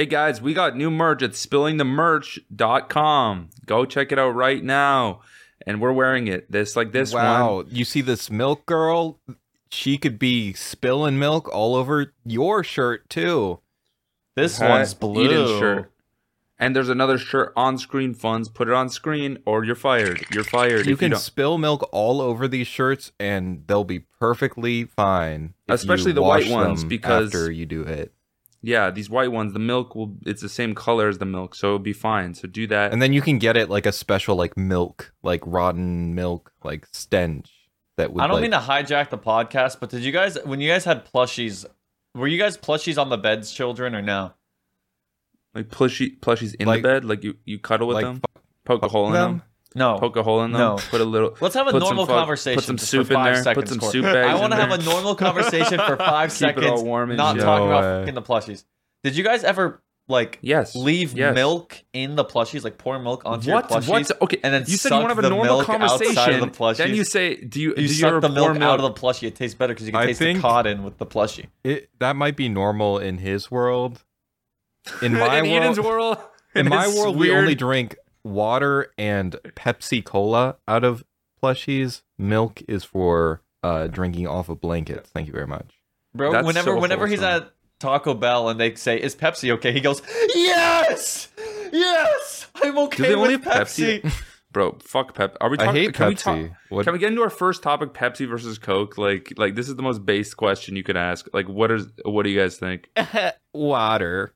Hey guys, we got new merch at spillingthemerch.com. Go check it out right now. And we're wearing it. This like this wow, one. Wow. You see this milk girl? She could be spilling milk all over your shirt too. This Hat, one's blue. Eden's shirt. And there's another shirt on screen funds. Put it on screen or you're fired. You're fired. You can don't- spill milk all over these shirts, and they'll be perfectly fine. Especially the white ones, because- after you do it, Yeah, these white ones, the milk will it's the same color as the milk, so it'll be fine. So do that. and then you can get it like a special like milk, like rotten milk, like stench that would. I don't like, mean to hijack the podcast, but did you guys when you guys had plushies, were you guys plushies on the beds, children, or no? like plushy plushies in Like- the bed, like you, you cuddle with like them, poke a hole in them, them? No. poke a hole in them, No. put a little Let's have a put some normal fu- conversation. Put some soup for in five there. Seconds, Put some Corey. soup bags. I want to have there. a normal conversation for five Keep it all warm and not shit. talking No about way. fucking the plushies. Did you guys ever like Yes. leave yes. milk in the plushies, like pour milk onto What? your plushies? What? Okay. and then you said suck you want to have a the normal milk outside of conversation. the plushies? then you say, do you? You do suck ever the pour milk, out of the plushie. It tastes better because you can I taste the cotton with the plushie. It, that might be normal in his world. In my in world, world. in my it's world, we only drink water and Pepsi Cola out of plushies. Milk is for uh, drinking off of blankets. Thank you very much. Bro, That's whenever so whenever he's at Taco Bell and they say, "Is Pepsi okay?" He goes, "Yes, yes, I'm Do okay they with have Pepsi." Pepsi? Bro, fuck Pep. Are we I hate can We Pepsi. talk, What- Can we get into our first topic, Pepsi versus Coke? Like, like this is the most base question you could ask. Like, what is? What do you guys think? water.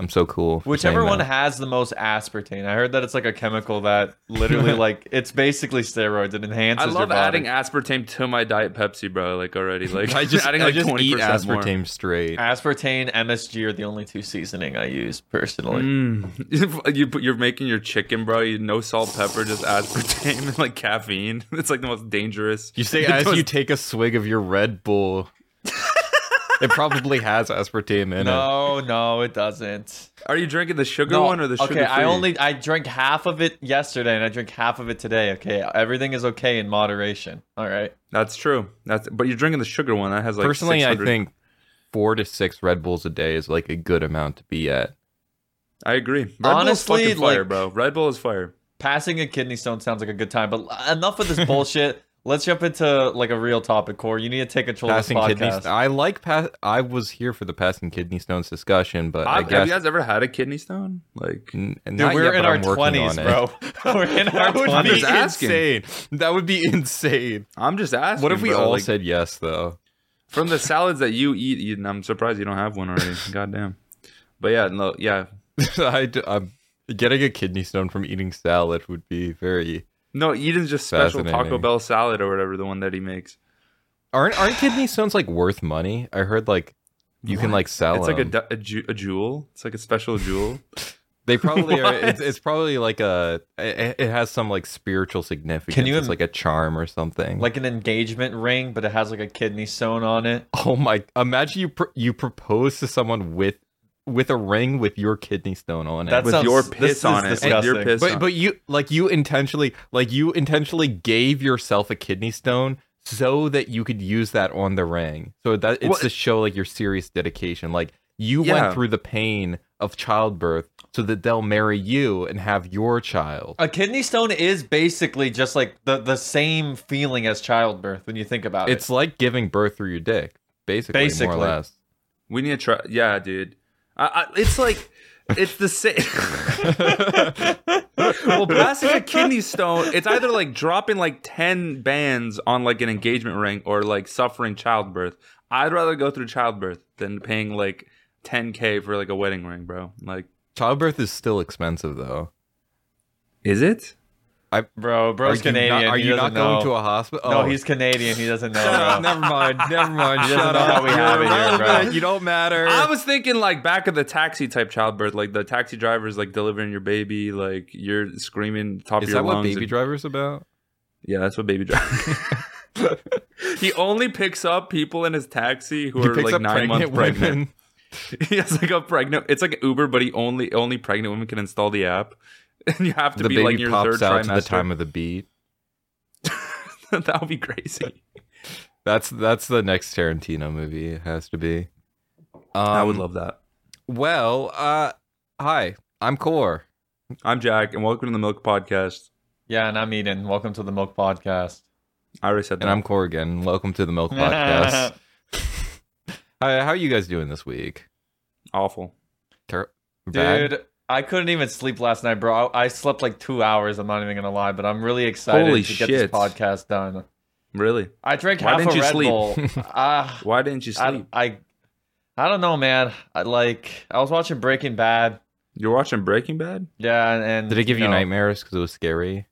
I'm so cool. Whichever one that. has the most aspartame. I heard that it's like a chemical that literally like it's basically steroids. It enhances I your love body. adding aspartame to my diet Pepsi, bro. Like already, like I just, adding I like just twenty eat percent more. aspartame straight. Aspartame, MSG are the only two seasoning I use personally. Mm. you put, you're making your chicken, bro. You no salt, pepper, just aspartame and like caffeine. It's like the most dangerous. You say the as most- you take a swig of your Red Bull. It probably has aspartame in it. No, no, it doesn't. Are you drinking the sugar No, one or the sugar? okay, I only I drank half of it yesterday and I drink half of it today. Okay, everything is okay in moderation. All right. That's true. That's but you're drinking the sugar one that has like. Personally, I think four to six Red Bulls a day is like a good amount to be at. I agree. Red Honestly, Bull's fucking fire, like- bro. Red Bull is fire. Passing a kidney stone sounds like a good time, but enough of this bullshit. Let's jump into like a real topic, Core. You need to take control Passing of this kidney. podcast. I like. Pa- I was here for the passing kidney stones discussion, but I, I've- guess have you guys ever had a kidney stone? Like, n- Dude, we're yet, in our twenties, bro. we're in our That would I'm be just twenties. insane. That would be insane. I'm just asking. What if we bro, all like, said yes though? from the salads that you eat? Eden, I'm surprised you don't have one already. Goddamn. But yeah, no, yeah, I, d- I'm getting a kidney stone from eating salad would be very. No. Eden's just special Taco Bell salad or whatever the one that he makes. Aren't aren't kidney stones like worth money? I heard like you can like sell It's like a, a, ju- a jewel. It's like a special jewel. They probably are. It's, it's probably like a. It, it has some like spiritual significance. Can you It's like a charm or something. Like an engagement ring, but it has like a kidney stone on it. oh my! Imagine you pr- you propose to someone with with a ring with your kidney stone on it. That with sounds- your piss on it. With your disgusting. piss but on but you like you intentionally like you intentionally gave yourself a kidney stone so that you could use that on the ring. So that it's What- to show like your serious dedication. Like you Yeah. went through the pain of childbirth so that they'll marry you and have your child. A kidney stone is basically just like the the same feeling as childbirth when you think about it. It's like giving birth through your dick, basically, more or less. We need to try. Yeah, dude. I, I, it's like it's the same. well, passing a kidney stone, it's either like dropping like ten bands on like an engagement ring or like suffering childbirth. I'd rather go through childbirth than paying like 10k for like a wedding ring, bro. Like, Childbirth is still expensive, though. is it? Bro, bro's are you Canadian. Not, are you doesn't going know. to a hospital? No, he's Canadian. He doesn't know. bro. never mind. Never mind. Shut up. we have here, bro. You don't matter. I was thinking like back of the taxi type childbirth, like the taxi driver's like delivering your baby, like you're screaming top Is of your lungs. Is that what. Baby and- Driver's about? Yeah, that's what baby driver. he only picks up people in his taxi who He are like nine months pregnant pregnant. women. he has like a pregnant. It's like Uber, but he only only pregnant women can install the app, and you have to The be baby like in your pops third out trimester. to the time of the beat. that would be crazy. That's that's the next Tarantino movie. It has to be. Um, I would love that. Well, uh, hi, I'm Core. I'm Jack, and welcome to the Milk Podcast. Yeah, and I'm Eden. Welcome to the Milk Podcast. I already said that. And I'm Core again. Welcome to the Milk Podcast. Hi, how are you guys doing this week? awful. Ter- bad? Dude, I couldn't even sleep last night, bro. I, I slept like two hours. I'm not even gonna lie, but I'm really excited Holy to get this podcast done. Really? I drank Why half didn't a you Red sleep? Bull. Ah, Why didn't you sleep? I, I, I don't know, man. I like. I was watching Breaking Bad. You're watching Breaking Bad? Yeah, and, and Did it give you know, nightmares because it was scary?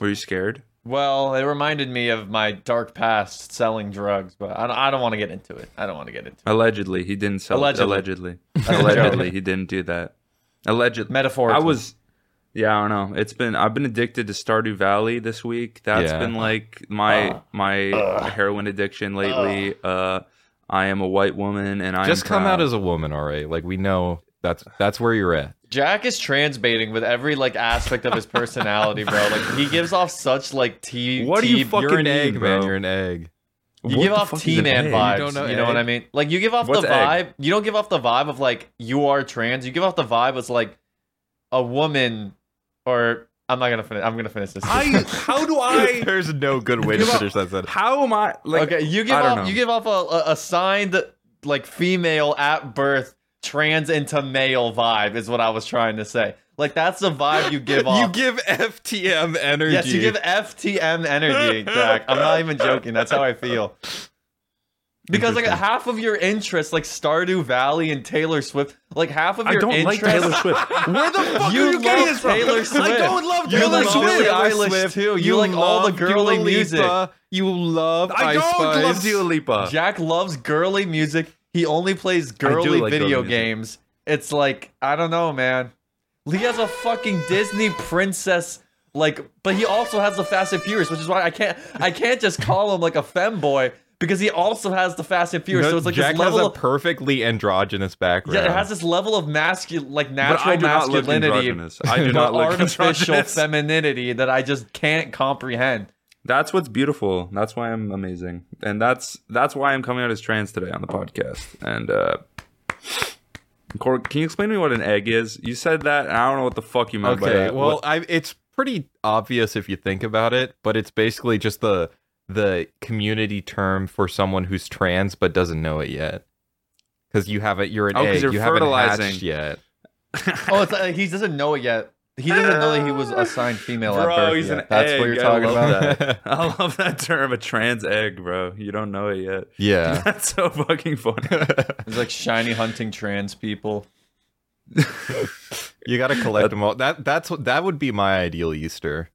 Were you scared? Well, it reminded me of my dark past selling drugs, but I don't, I don't want to get into it. I don't want to get into it. Allegedly, he didn't sell. Allegedly. Allegedly, allegedly, he didn't do that. Allegedly, Metaphorically. I was. Yeah, I don't know. It's been. I've been addicted to Stardew Valley this week. That's Yeah. been like my Ugh. my Ugh. heroin addiction uh. lately. Uh, I am a white woman, and I Just am come out as a woman, all right? Like we know that's that's where you're at. Jack is trans baiting with every like aspect of his personality, bro. Like he gives off such like T. What do you T- fucking You're an mean, egg, bro? man. You're an egg. You What give off fuck is T man egg? vibes. You don't know you know what I mean? Like you give off What's the egg? vibe. You don't give off the vibe of like you are trans. You give off the vibe as like a woman, or I'm not gonna finish. I'm gonna finish this. I, how do I? There's no good way to Give up- finish that sentence. How am I? Like, okay, you give I don't off. know. You give off a, a, a signed like female at birth, trans into male vibe is what I was trying to say. Like that's the vibe you give off. You give FTM energy. Yes, you give FTM energy, Jack. I'm not even joking. That's how I feel. Because like half of your interests, like Stardew Valley and Taylor Swift, like half of your I don't like. Taylor Swift. Where the fuck You are you getting this from? Taylor Swift. I don't love Taylor You love Swift. Billie Eilish, too. You like all the girly Dua music. Lipa. You love I Ice don't Spice. love Dua Lipa. Jack loves girly music. He only plays girly like video girly games. It's like I don't know, man. He has a fucking Disney princess, like, but he also has the Fast and Furious, which is why I can't, I can't just call him like a femboy because he also has the Fast and Furious. No, so it's like Jack this level has a of perfectly androgynous background. yeah, it has this level of masculine, like But I natural do not look masculinity. I do not look artificial femininity that I just can't comprehend. That's what's beautiful. That's why I'm amazing, and that's that's why I'm coming out as trans today on the podcast. And uh, Cor, can you explain to me what an egg is? You said that, and I don't know what the fuck you meant by Okay, that. well, I, it's pretty obvious if you think about it, but it's basically just the the community term for someone who's trans but doesn't know it yet. Because you haven't, you're an Oh, 'cause egg. you're you haven't hatched yet. Oh, it's, uh, he doesn't know it yet. He doesn't know that he was assigned female at Bro, birth. he's yet. an That's egg. what you're talking love about. that. I love that term, a trans egg, bro. You don't know it yet. yeah. That's so fucking funny. It's like shiny hunting trans people. you got to collect them all. That that's what that would be my ideal Easter.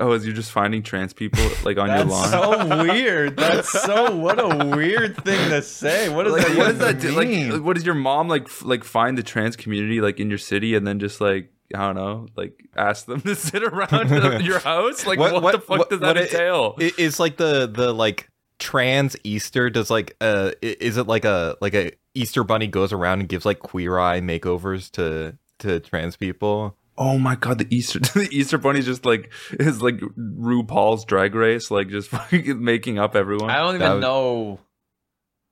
Oh, is you're just finding trans people like on your lawn? That's so weird. That's so what a weird thing to say. What does like, that what does that do? mean? Like, what does your mom like? F- like, find the trans community like in your city, and then just like I don't know, like ask them to sit around your house? Like, what, What- the fuck what- does that what it- entail? I- Is like the the like trans Easter does like uh is it like a like a Easter bunny goes around and gives like queer eye makeovers to to trans people? Oh my god, the Easter, the Easter bunny is just like is like RuPaul's Drag Race, like just making up everyone. I don't That even would- know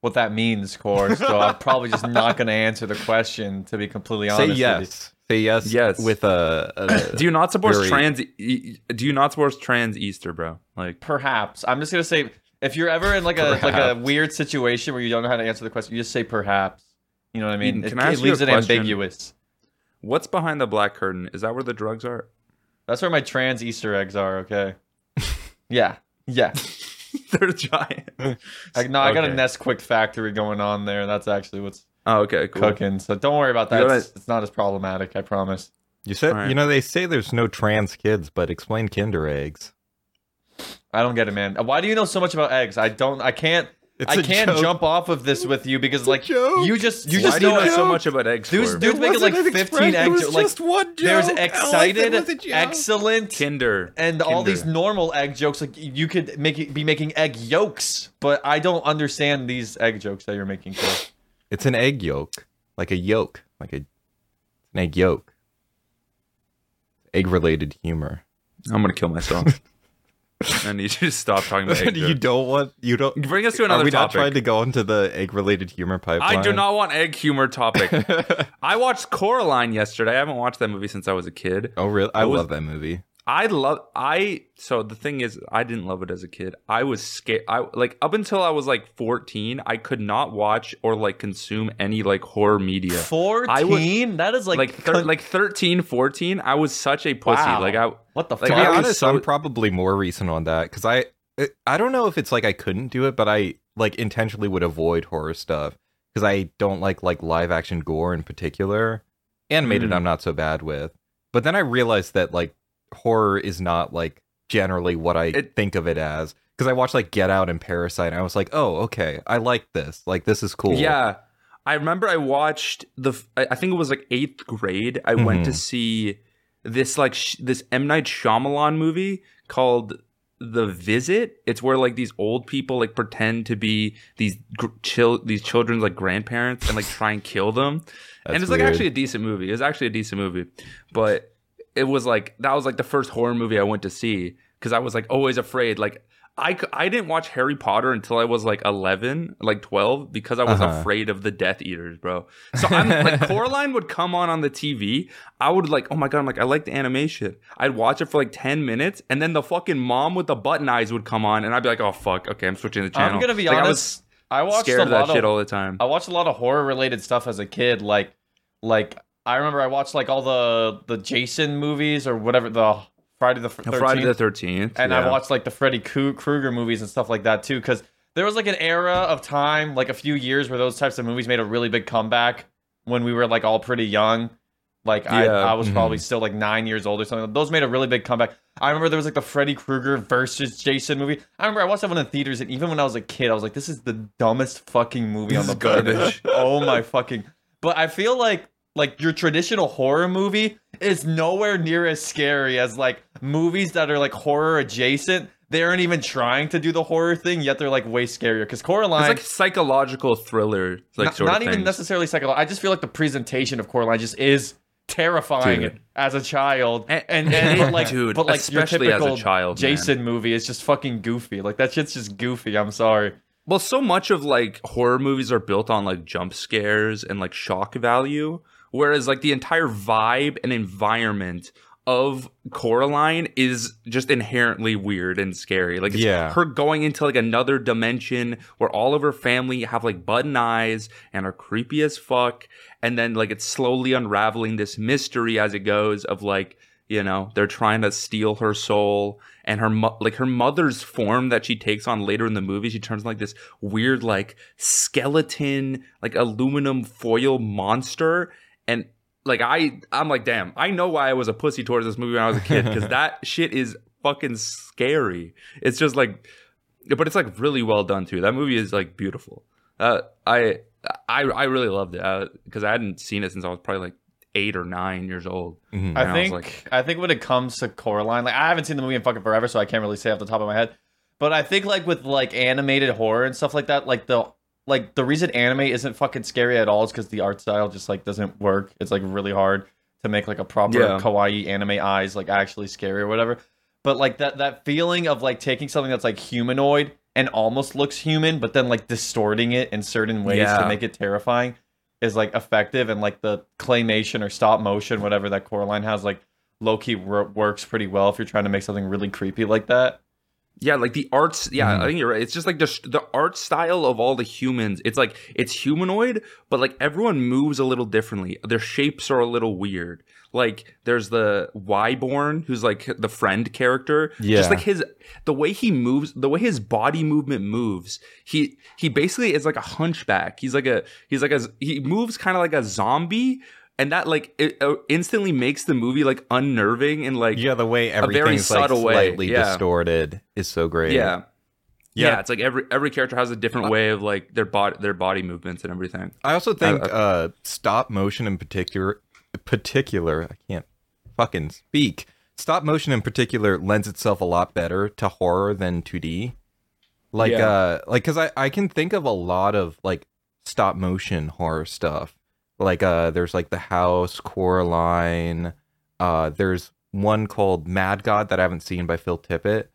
what that means, Core. So I'm probably just not going to answer the question. To be completely honest, Say yes. Say yes. Yes. With a, a do you not support Very- trans? E- do you not support trans Easter, bro? Like, Perhaps. I'm just gonna say if you're ever in like a like a weird situation where you don't know how to answer the question, you just say perhaps. You know what I mean? Eden, It, can I it you leaves a it question? ambiguous. What's behind the black curtain? Is that where the drugs are? That's where my trans Easter eggs are. Okay. Yeah. Yeah. They're giant. I, no, I got a Okay. Nesquik factory going on there. That's actually what's Oh, okay, cool. cooking. So don't worry about that. Gotta- It's, it's not as problematic. I promise. You said Alright. you know they say there's no trans kids, but explain Kinder eggs. I don't get it, man. Why do you know so much about eggs? I don't. I can't. It's I a can't joke. jump off of this with you because a like you just you Why just you know know so much about eggs? Dude's- for? dude- Dude's making, like, 15 eggs. jo- like, one there's excited, excellent, Kinder and all these normal egg jokes. Like you could make be making egg yolks, but I don't understand these egg jokes that you're making. Cole. It's an egg yolk, like a yolk, like a an egg yolk. Egg related humor. I'm gonna kill myself. I need you to stop talking about egg you jokes. don't want you don't. Bring us to Are another we not topic. trying to go into the egg-related humor pipeline? I do not want egg humor topic. I watched Coraline yesterday. I haven't watched that movie since I was a kid. oh, really? I It was- love that movie. I love I so the thing is I didn't love it as a kid. I was scared I like up until I was like 14, I could not watch or like consume any like horror media. I would- Fourteen? That is like Like thir- like 13, 14, I was such a pussy. Wow. Like I what the like, to fuck? be honest, I'm probably more recent on that because I I don't know if it's like I couldn't do it, but I like intentionally would avoid horror stuff because I don't like like live action gore in particular. Animated, Mm. I'm not so bad with, but then I realized that like horror is not like generally what I It- think of it as because I watched like Get Out and Parasite, and I was like, oh, okay, I like this. Like this is cool. Yeah. I remember I watched the I think it was like 8th grade. I went to Mhm. see this like sh- this M Night Shyamalan movie called The Visit. It's where like these old people like pretend to be these gr- chil- these children's like grandparents and like try and kill them. and it's like actually a decent movie. It was actually a decent movie, but it was like that was like the first horror movie I went to see because I was like always afraid. Like I I didn't watch Harry Potter until I was like eleven, like twelve, because I was Uh-huh. afraid of the Death Eaters, bro. So I'm like Coraline would come on on the TV. I would like, oh my god, I'm like I like the animation. I'd watch it for like ten minutes, and then the fucking mom with the button eyes would come on, and I'd be like, oh fuck, okay, I'm switching the channel. I'm gonna be Like, honest. I, I watched scared a of that lot shit of all the time. I watched a lot of horror related stuff as a kid. Like, like I remember I watched like all the the Jason movies or whatever the Friday the Thirteenth. Friday the Thirteenth, and I watched like the Freddy Krueger movies and stuff like that too. Because there was like an era of time, like a few years, where those types of movies made a really big comeback when we were like all pretty young. Like I, Yeah. I was Mhm. probably still like nine years old or something. Those made a really big comeback. I remember there was like the Freddy Krueger versus Jason movie. I remember I watched that one in theaters, and even when I was a kid, I was like, "This is the dumbest fucking movie This on the is planet." garbage. oh my fucking! But I feel like like your traditional horror movie is nowhere near as scary as like movies that are like horror adjacent. They aren't even trying to do the horror thing, yet they're like way scarier. Because Coraline, It's like psychological thriller, like not, sort not of even necessarily psychological. I just feel like the presentation of Coraline just is terrifying Dude. as a child, And- and, and, but like, Dude, but like your especially as a child, man. Jason movie is just fucking goofy. Like that shit's just goofy. I'm sorry. Well, so much of like horror movies are built on like jump scares and like shock value, whereas like the entire vibe and environment of Coraline is just inherently weird and scary. Like it's Yeah. her going into like another dimension where all of her family have like button eyes and are creepy as fuck, and then like it's slowly unraveling this mystery as it goes of like you know they're trying to steal her soul and her mo- like her mother's form that she takes on later in the movie she turns like this weird like skeleton like aluminum foil monster and like i i'm like damn i know why i was a pussy towards this movie when i was a kid because that shit is fucking scary it's just like but it's like really well done too that movie is like beautiful uh i i i really loved it because I hadn't seen it since i was probably like eight or nine years old Mhm. I And I think like- I think when it comes to Coraline, like I haven't seen the movie in fucking forever, so I can't really say off the top of my head. But I think like with like animated horror and stuff like that, like the like the reason anime isn't fucking scary at all is because the art style just like doesn't work. It's like really hard to make like a proper Yeah. kawaii anime eyes like actually scary or whatever. But like that that feeling of like taking something that's like humanoid and almost looks human, but then like distorting it in certain ways Yeah. to make it terrifying is like effective and like the claymation or stop motion whatever that Coraline has like low key wor- works pretty well if you're trying to make something really creepy like that. Yeah, like the arts. Yeah, Mhm. I think you're right. It's just like the the art style of all the humans. It's like it's humanoid, but like everyone moves a little differently. Their shapes are a little weird. Like there's the Wyborn, who's like the friend character. Yeah. Just like his the way he moves, the way his body movement moves. He he basically is like a hunchback. He's like a he's like a he moves kind of like a zombie. And that like it uh, instantly makes the movie like unnerving and like yeah, the way very everything's like subtle way, slightly yeah. distorted is so great. yeah. Yeah. yeah, It's like every every character has a different way of like their body their body movements and everything. I also think Uh, uh, stop motion in particular, particular, I can't fucking speak. Stop motion in particular lends itself a lot better to horror than 2D. Like, Yeah. uh, like, cause I, I can think of a lot of like stop motion horror stuff. Like, uh, there's like The House, Coraline. Uh, there's one called Mad God that I haven't seen by Phil Tippett.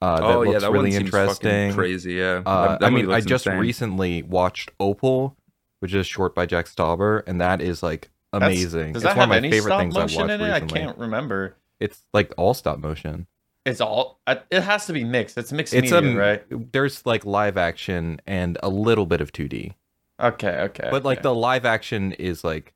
Uh, that oh looks yeah, that really one seems fucking interesting. crazy. Yeah, Uh, That- that I mean, I just insane. recently watched Opal, which is short by Jack Stauber, and that is like That's- amazing. Does it's that one have of my any favorite stop things I've motion watched in it? recently. I can't remember. It's like all stop motion. It's all. It has to be mixed. It's mixed It's media, um, right? There's like live action and a little bit of 2D, Okay, okay. but like okay. the live action is like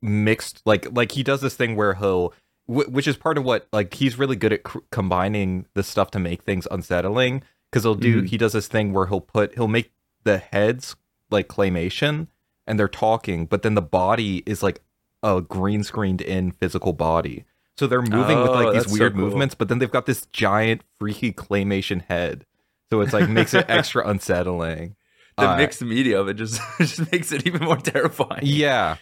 mixed. Like like he does this thing where he'll, wh- which is part of what like he's really good at cr- combining the stuff to make things unsettling. Because he'll do Mhm. he does this thing where he'll put he'll make the heads like claymation and they're talking, but then the body is like a green screened in physical body. So they're moving with Oh, like these that's so weird cool. movements, but then they've got this giant freaky claymation head. So it's like makes it extra unsettling. The Uh, mixed media of it just just makes it even more terrifying. Yeah.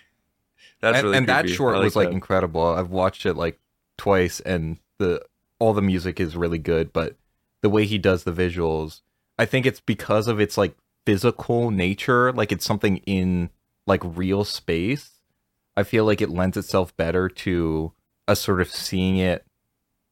That's and, really and that short I was like incredible. I've watched it like twice and the all the music is really good, but the way he does the visuals, I think it's because of its like physical nature, like it's something in like real space. I feel like it lends itself better to a sort of seeing it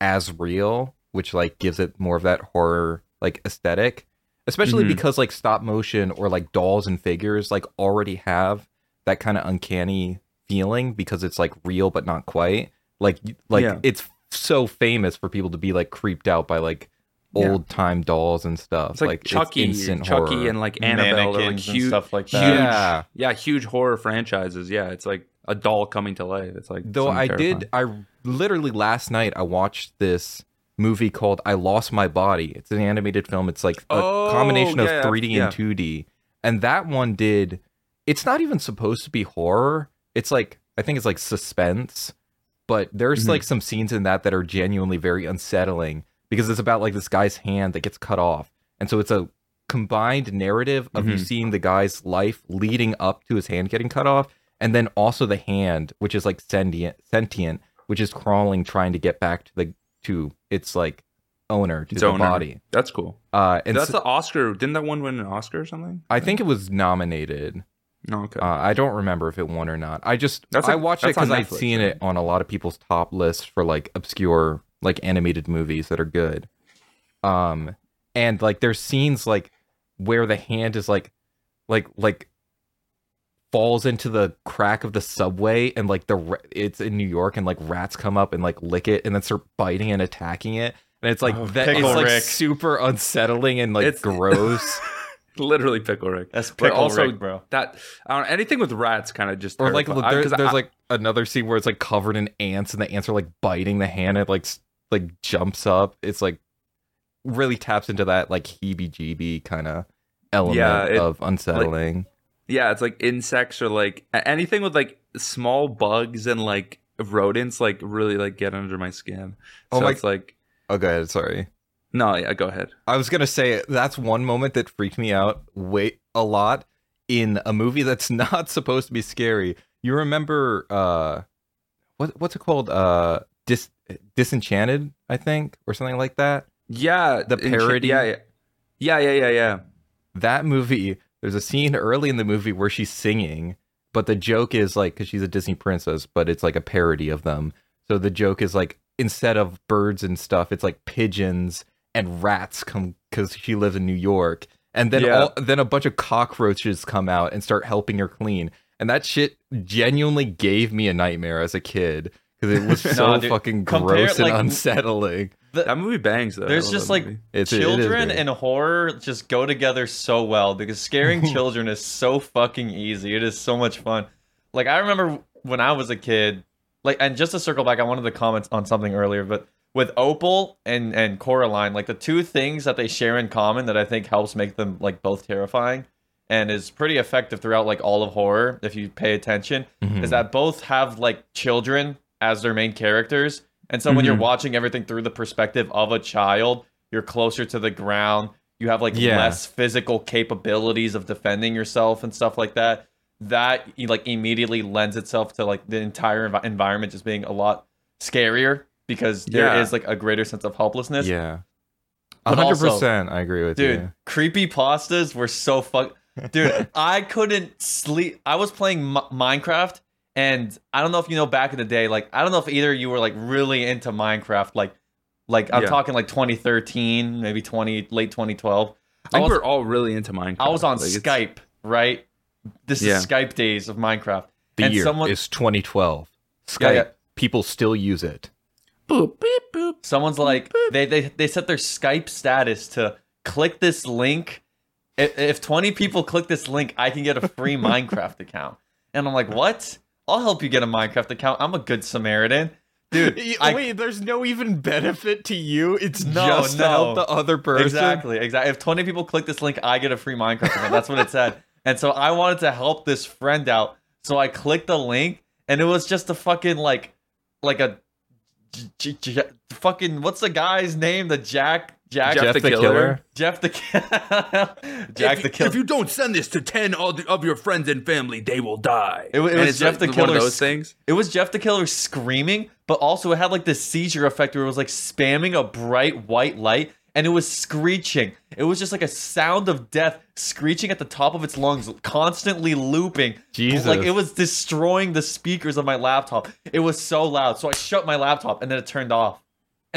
as real, which like gives it more of that horror like aesthetic. Especially Mhm. because like stop motion or like dolls and figures like already have that kind of uncanny feeling because it's like real but not quite. Like like Yeah. it's so famous for people to be like creeped out by like Yeah. old time dolls and stuff. It's like, Chucky, instant Chucky, horror. and like Annabelle, are like Mannequins and huge, stuff like huge. Yeah. yeah, huge horror franchises. Yeah, it's like a doll coming to life. It's like Though I terrifying. did, I literally last night I watched this movie called "I Lost My Body." It's an animated film. It's like a Oh, combination of 3D yeah. and 2D, and that one did. It's not even supposed to be horror. It's like I think it's like suspense, but there's Mhm. like some scenes in that that are genuinely very unsettling because it's about like this guy's hand that gets cut off, and so it's a combined narrative of you Mhm. seeing the guy's life leading up to his hand getting cut off and then also the hand which is like sentient sentient which is crawling trying to get back to the to its like owner to Its the owner. body That's cool. uh and That's so- the Oscar. Didn't that one win an Oscar or something? i think it was nominated No, okay. uh, i don't remember if it won or not i just That's i like- watched it because i'd seen right? it on a lot of people's top lists for like obscure like animated movies that are good um and like there's scenes like where the hand is like like like falls into the crack of the subway and like the it's in New York and like rats come up and like lick it and then start biting and attacking it and it's like Oh, that it's Pickle like Rick. super unsettling and like It's- gross Literally pickle Rick. That's But pickle also Rick, bro. that I don't know, anything with rats kind of just or like terrify- I- there's I- like another scene where it's like covered in ants and the ants are like biting the hand it, like like jumps up it's like really taps into that like heebie-jeebie kind of element Yeah, it- of unsettling yeah, it's like insects or like anything with like small bugs and like rodents like really like get under my skin. Oh so my- it's like oh go ahead sorry no, yeah, go ahead. I was gonna say that's one moment that freaked me out way a lot in a movie that's not supposed to be scary. You remember uh what what's it called? Uh Dis Disenchanted, I think, or something like that. Yeah, The encha- parody? Yeah, yeah, yeah, yeah, yeah, yeah. That movie, there's a scene early in the movie where she's singing, but the joke is like because she's a Disney princess, but it's like a parody of them. So the joke is like instead of birds and stuff, it's like pigeons and rats come because she lives in New York, and then Yeah. all, then a bunch of cockroaches come out and start helping her clean, and that shit genuinely gave me a nightmare as a kid because it was so dude, fucking compare, gross and like, unsettling. That movie bangs though. There's just like. It's- children and horror just go together so well because scaring children is so fucking easy. It is so much fun. Like I remember when I was a kid, like and just to circle back, I wanted to comment on something earlier, but with Opal and and Coraline, like the two things that they share in common that I think helps make them like both terrifying and is pretty effective throughout like all of horror if you pay attention Mhm. is that both have like children as their main characters. And so when you're Mhm. watching everything through the perspective of a child, you're closer to the ground. You have like Yeah. less physical capabilities of defending yourself and stuff like that. That like immediately lends itself to like the entire envi- environment just being a lot scarier because there is like a greater sense of helplessness. Yeah. But hundred also- percent, I agree with Dude, you. Dude, creepy pastas were so fuck. Dude, I couldn't sleep. I was playing M- Minecraft, and I don't know if you know back in the day. Like, I don't know if either of you were like really into Minecraft. Like, Like I'm Yeah. talking like 2013, maybe 20 late 2012. I I think was, we're all really into Minecraft. I was on Like, Skype, right? This Yeah. is Skype days of Minecraft. The and year someone is 2012. Skype. Yeah, yeah. People still use it. Boop, beep, boop. someone's like they, they they set their Skype status to click this link. If, if 20 people click this link, I can get a free Minecraft account. And I'm like, what? I'll help you get a Minecraft account. I'm a good Samaritan. Dude, I, Wait, there's no even benefit to you. It's No, just to help the other person. Exactly, exactly. If 20 people click this link, I get a free Minecraft account. That's what it said. And so I wanted to help this friend out. So I clicked the link and it was just a fucking like like a j- j- j- fucking what's the guy's name? The Jack Jack Jeff Jeff the the, Killer? Killer. Jeff the Jack if, the Killer. If you don't send this to ten of, of your friends and family, they will die. It it was Jeff like the one of those things. It was Jeff the Killer screaming, but also it had like this seizure effect where it was like spamming a bright white light and it was screeching. It was just like a sound of death screeching at the top of its lungs, constantly looping. Jesus. Like it was destroying the speakers of my laptop. It was so loud. So I shut my laptop and then it turned off.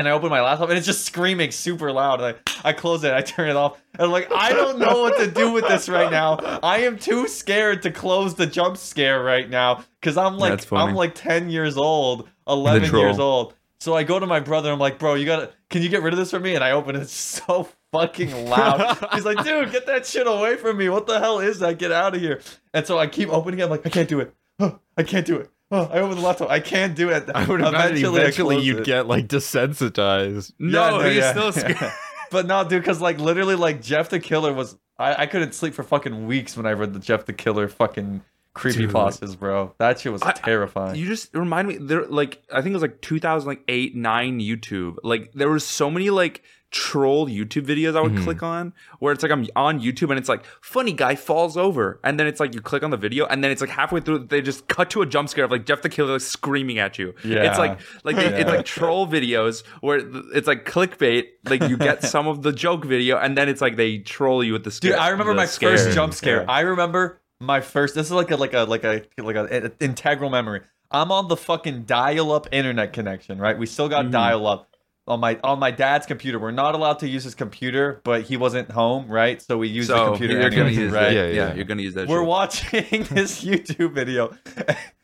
And I open my laptop and it's just screaming super loud. And I, I close it, I turn it off. And I'm like, I don't know what to do with this right now. I am too scared to close the jump scare right now. Cause I'm like I'm like 10 years old, 11 years old. So I go to my brother, I'm like, bro, you gotta can you get rid of this for me? And I open it, it's so fucking loud. He's like, dude, get that shit away from me. What the hell is that? Get out of here. And so I keep opening it, I'm like, I can't do it. I can't do it. Oh, I open the laptop. I can't do it. I would imagine I eventually you'd it. get like desensitized. No, Yeah, no, he's yeah. still scared. But no, dude, because like literally, like Jeff the Killer was. I, I couldn't sleep for fucking weeks when I read the Jeff the Killer fucking creepy pastas, bro. That shit was I- I- terrifying. You just remind me. There, like I think it was like 2008, nine YouTube. Like there was so many like troll YouTube videos I would Mhm. click on where it's like I'm on YouTube and it's like funny guy falls over and then it's like you click on the video and then it's like halfway through they just cut to a jump scare of like Jeff the Killer like, screaming at you. Yeah. It's like like it's like troll videos where it's like clickbait. Like you get some of the joke video and then it's like they troll you with the scare. Dude, I remember my scare. first jump scare. Yeah. I remember my first. This is like a like a like a like a, a- integral memory. I'm on the fucking dial-up internet connection, right? We still got Mhm. dial-up on my on my dad's computer. We're not allowed to use his computer, but he wasn't home, right? So we use the So computer you're gonna use right? that. Yeah, Yeah, yeah. you're gonna use that. We're shit. watching this YouTube video,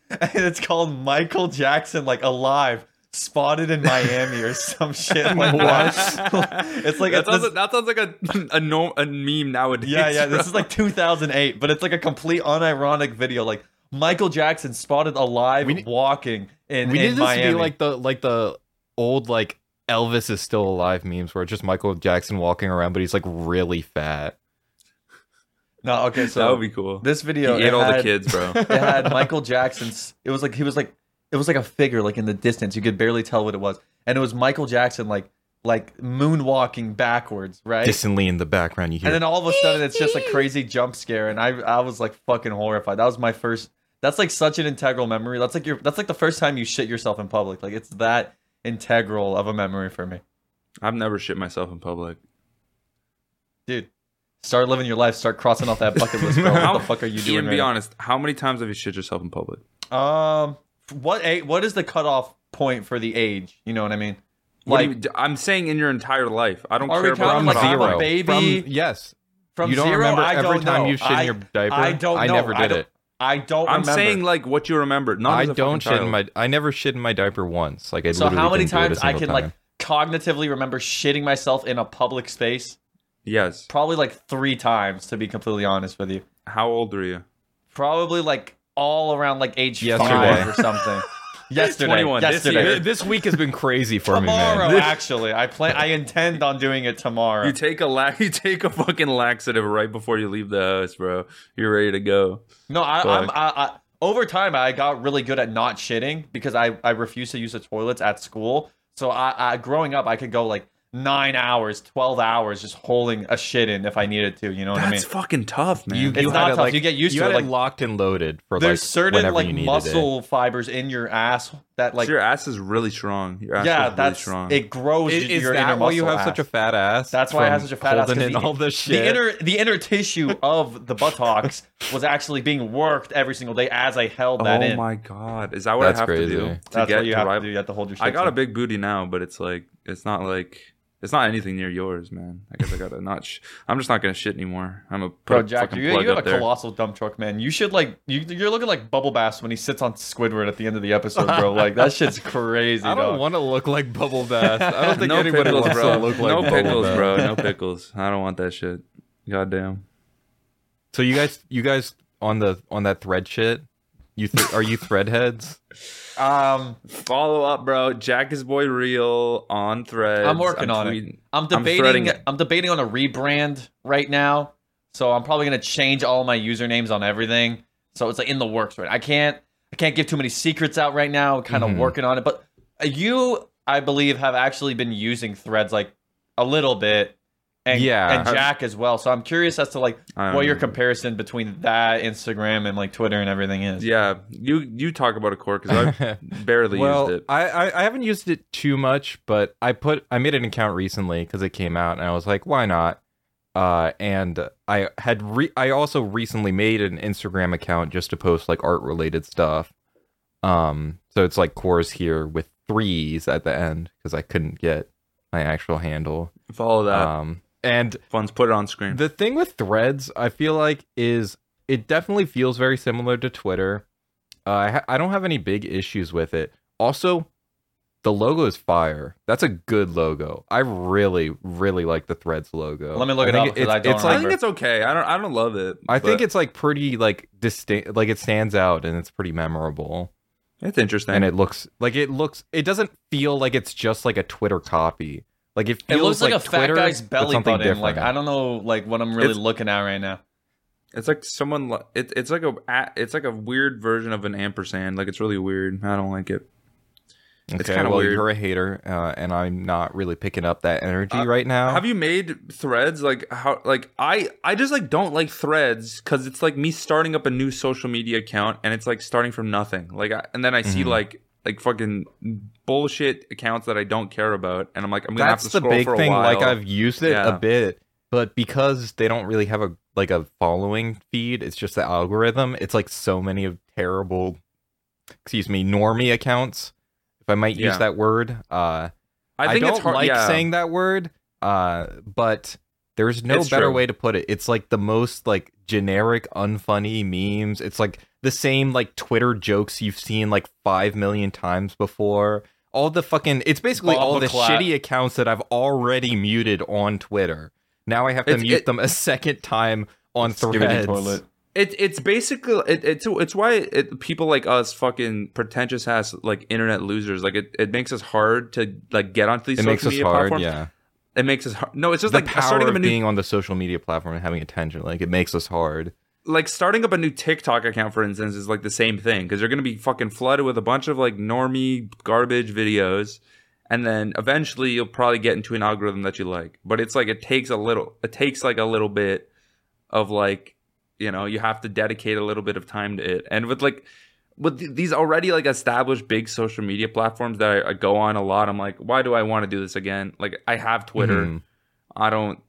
and it's called Michael Jackson like alive. Spotted in Miami or some shit like that. it's like that, it's sounds, this- that sounds like a a, no, a meme nowadays. yeah, yeah. bro. This is like 2008, but it's like a complete unironic video. Like Michael Jackson spotted alive We need- walking in, we in need this Miami. to be like the like the old like Elvis is still alive memes where it's just Michael Jackson walking around, but he's like really fat. no, okay, so that would be cool. this video he it ate all the kids, bro. It had Michael Jackson's. It was like he was like it was like a figure like in the distance. You could barely tell what it was, and it was Michael Jackson like like moonwalking backwards, right? Distantly in the background, you hear. and then all of a sudden it's just a crazy jump scare and i i was like fucking horrified that was my first that's like such an integral memory that's like your that's like the first time you shit yourself in public like it's that integral of a memory for me I've never shit myself in public. dude start living your life start crossing off that bucket list bro what the fuck are you doing Ian, right be now? honest. How many times have you shit yourself in public? um what a what is the cutoff point for the age you know what i mean What like you, I'm saying in your entire life. I don't Are we care about counting, the like, I'm a cutoff. baby? From, yes. from you don't zero remember i every don't time know. you shit I, in your diaper? I don't I never did don't- it. I don't I'm remember saying like what you remember. Not I as a don't shit in my. I never shit in my diaper once. Like I so how many didn't do it a times i can time. like cognitively remember shitting myself in a public space Yes. probably like three times to be completely honest with you How old are you? probably like all around like age Yesterday. five or something yesterday 21, this yesterday year. This week has been crazy for me, tomorrow actually i plan i intend on doing it tomorrow You take a la- you take a fucking laxative right before you leave the house, bro. You're ready to go. no I, Fuck. I'm, I, I over time i got really good at not shitting because i i refused to use the toilets at school so i, I growing up i could go like nine hours 12 hours just holding a shit in if i needed to you know what i mean That's fucking tough, man. You, It's you not tough. like- You get used you to it, had like- locked and loaded for there's like certain whenever like you needed muscle fibers in your ass that like So your ass is really strong. Your ass yeah is really that's strong. it grows it. Is, is your inner why you muscle have such a fat ass? That's why I have such a fat ass, Holding 'cause in the- all this shit. the inner the inner tissue of the buttocks was actually being worked every single day as I held that oh in. Oh my god, is that what That's I have crise. to do to That's That's get what you to have rival- to do. You have to hold your. Shit I got in. a big booty now, but it's like it's not like it's not anything near yours, man. I guess I gotta not. Sh- I'm just not gonna shit anymore. I'm a Bro, Jack, you, you have a colossal dump truck, man. You should like you, you're looking like Bubble Bass when he sits on Squidward at the end of the episode, bro. Like that shit's crazy. I don't want to look like Bubble Bass. I don't think no anybody pickles, wants bro. to look like no Bubble pickles, Bass. bro. No pickles. I don't want that shit. Goddamn. So you guys, you guys on the on that thread shit. You th- are you threadheads? Um, Follow up, bro. Jack is boy real on threads. I'm working on it. I'm I'm debating. I'm, debating on a rebrand right now. So I'm probably gonna change all my usernames on everything. So it's like in the works, right? I can't. I can't give too many secrets out right now. Kind of Mhm. working on it, but uh, you, I believe, have actually been using Threads like a little bit. And, Yeah. and Jack as well. So I'm curious as to like I what your comparison between that Instagram and like Twitter and everything is. Yeah, you you talk about a core because I barely well, used it. I, I I haven't used it too much, but I put I made an account recently because it came out, and I was like, why not? Uh, and I had re- I also recently made an Instagram account just to post like art related stuff. Um, so it's like cores here with threes at the end because I couldn't get my actual handle. Follow that. Um, and Funds put it on screen. the thing with threads, I feel like, is it definitely feels very similar to Twitter. Uh, I, ha- I don't have any big issues with it. Also, the logo is fire. That's a good logo. I really, really like the Threads logo. Let me look it think up, 'cause I don't it's I think it's okay. I don't I don't love it. I think it's like pretty like distinct. Like it stands out and it's pretty memorable. it's interesting. And it looks like it looks. It doesn't feel like it's just like a Twitter copy. Like it It looks like, a fat guy's belly something button. Like. I don't know, like what I'm really It's- looking at right now. It's like someone. It, it's like a. a- It's like a weird version of an ampersand. Like it's really weird. I don't like it. Okay, It's kinda well, weird. you're a hater, uh, and I'm not really picking up that energy Uh, right now. Have you made threads? Like how? Like I. I just like don't like threads because it's like me starting up a new social media account and it's like starting from nothing. Like I, and then I see Mhm. like like fucking bullshit accounts that I don't care about, and I'm like I'm gonna That's have to the scroll big for a thing. while. Like I've used it Yeah. a bit, but because they don't really have a like a following feed, it's just the algorithm. It's like so many of terrible, excuse me, normie accounts. If I might use Yeah. that word, uh, I think don't it's hard. like yeah. saying that word, uh, but there's no It's better true. way to put it. It's like the most like generic, unfunny memes. It's like the same like Twitter jokes you've seen like five million times before. All the fucking it's basically Bob all the McClat. shitty accounts that I've already muted on Twitter. Now I have to It's- mute it- them a second time on Skibidi threads. toilet. It, it's basically it, it's it's why it, people like us fucking pretentious ass like internet losers like it, it makes us hard to like get onto these It social makes us media hard, platforms. yeah. It makes us hard. No, it's just the like power starting of a new being on the social media platform and having attention, like it makes us hard. Like starting up a new TikTok account for instance is like the same thing because you're gonna be fucking flooded with a bunch of like normie garbage videos, and then eventually you'll probably get into an algorithm that you like. But it's like it takes a little. It takes like a little bit of like you know you have to dedicate a little bit of time to it, and with like with th- these already like established big social media platforms that I, I go on a lot, I'm like, why do I want to do this again? Like I have Twitter. Mhm. I don't.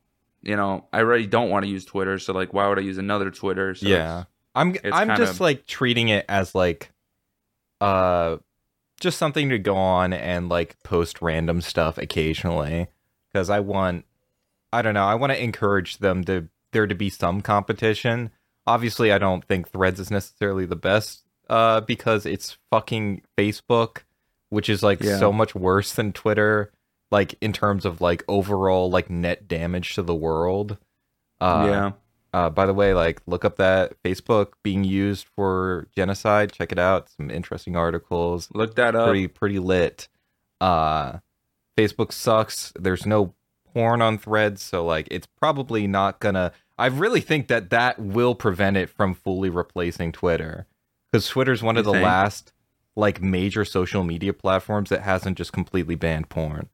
You know, I already don't want to use Twitter, so like, why would I use another Twitter? So yeah i'm it's i'm kind just like treating it as like uh just something to go on and like post random stuff occasionally because i want i don't know i want to encourage them to there to be some competition obviously i don't think threads is necessarily the best uh because it's fucking facebook which is like Yeah. so much worse than twitter like in terms of like overall like net damage to the world uh yeah. uh, by the way, like look up that Facebook being used for genocide. Check it out. Some interesting articles. Look that up. Pretty pretty lit. Uh, Facebook sucks. There's no porn on Threads, so like it's probably not gonna. I really think that that will prevent it from fully replacing Twitter, because Twitter's one of You the think? last like major social media platforms that hasn't just completely banned porn.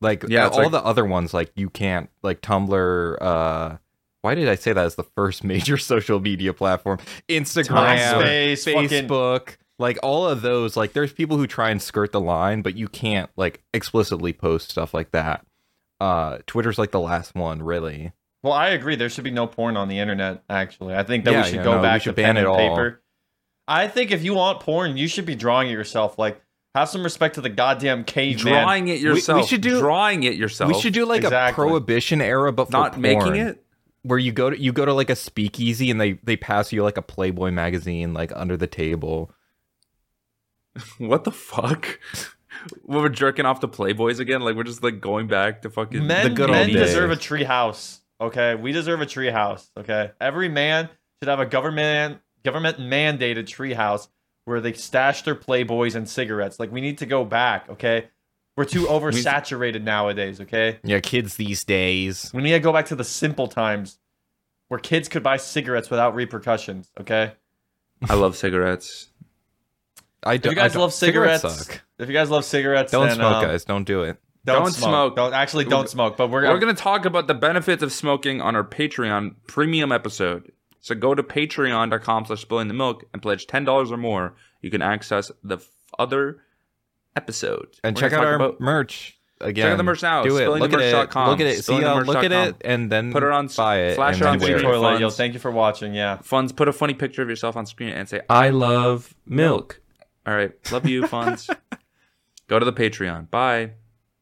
Like Yeah, uh, all like- the other ones, like you can't like Tumblr. uh Why did I say that as the first major social media platform? Instagram, MySpace, fucking- Facebook, like all of those. Like there's people who try and skirt the line, but you can't like explicitly post stuff like that. Uh Twitter's like the last one, really. Well, I agree. There should be no porn on the internet. Actually, I think that Yeah, we should yeah, go no, back should to ban pen it and all. paper. I think if you want porn, you should be drawing it yourself. Like Have some respect to the goddamn caveman. Drawing it yourself. we yourself. should do- drawing it yourself. We should do like Exactly. a prohibition era, but for not making it. where you go to you go to like a speakeasy and they they pass you like a Playboy magazine like under the table. What the fuck? When we're jerking off to Playboys again, like we're just like going back to fucking Men, good men old deserve a days. tree house. Okay, we deserve a tree house. Okay, every man should have a government government mandated tree house where they stash their playboys and cigarettes. Like we need to go back. Okay, we're too oversaturated nowadays. Okay, Yeah, kids these days. we need to go back to the simple times where kids could buy cigarettes without repercussions. Okay, I love cigarettes. I don't. you guys love cigarettes, suck. if you guys love cigarettes, Don't then, smoke, um, guys. Don't do it. Don't, Don't smoke. smoke. Don't actually don't smoke. But we're We're going to talk about the benefits of smoking on our Patreon premium episode. So go to patreon.com slash spilling the milk and pledge $10 or more. You can access the f- other episodes. And We're check out our about- merch again. Check out the merch now. Do it. Look at it. SpillingTheMerch.com. Look at it. See, uh, look at it, and then Put it on- buy it. flash it on then Empty wear screen. it. toilet. Yo, Funds. thank you for watching. Yeah. Funds, put a funny picture of yourself on screen and say, I love milk. All right. Love you, Funds. Go to the Patreon. Bye.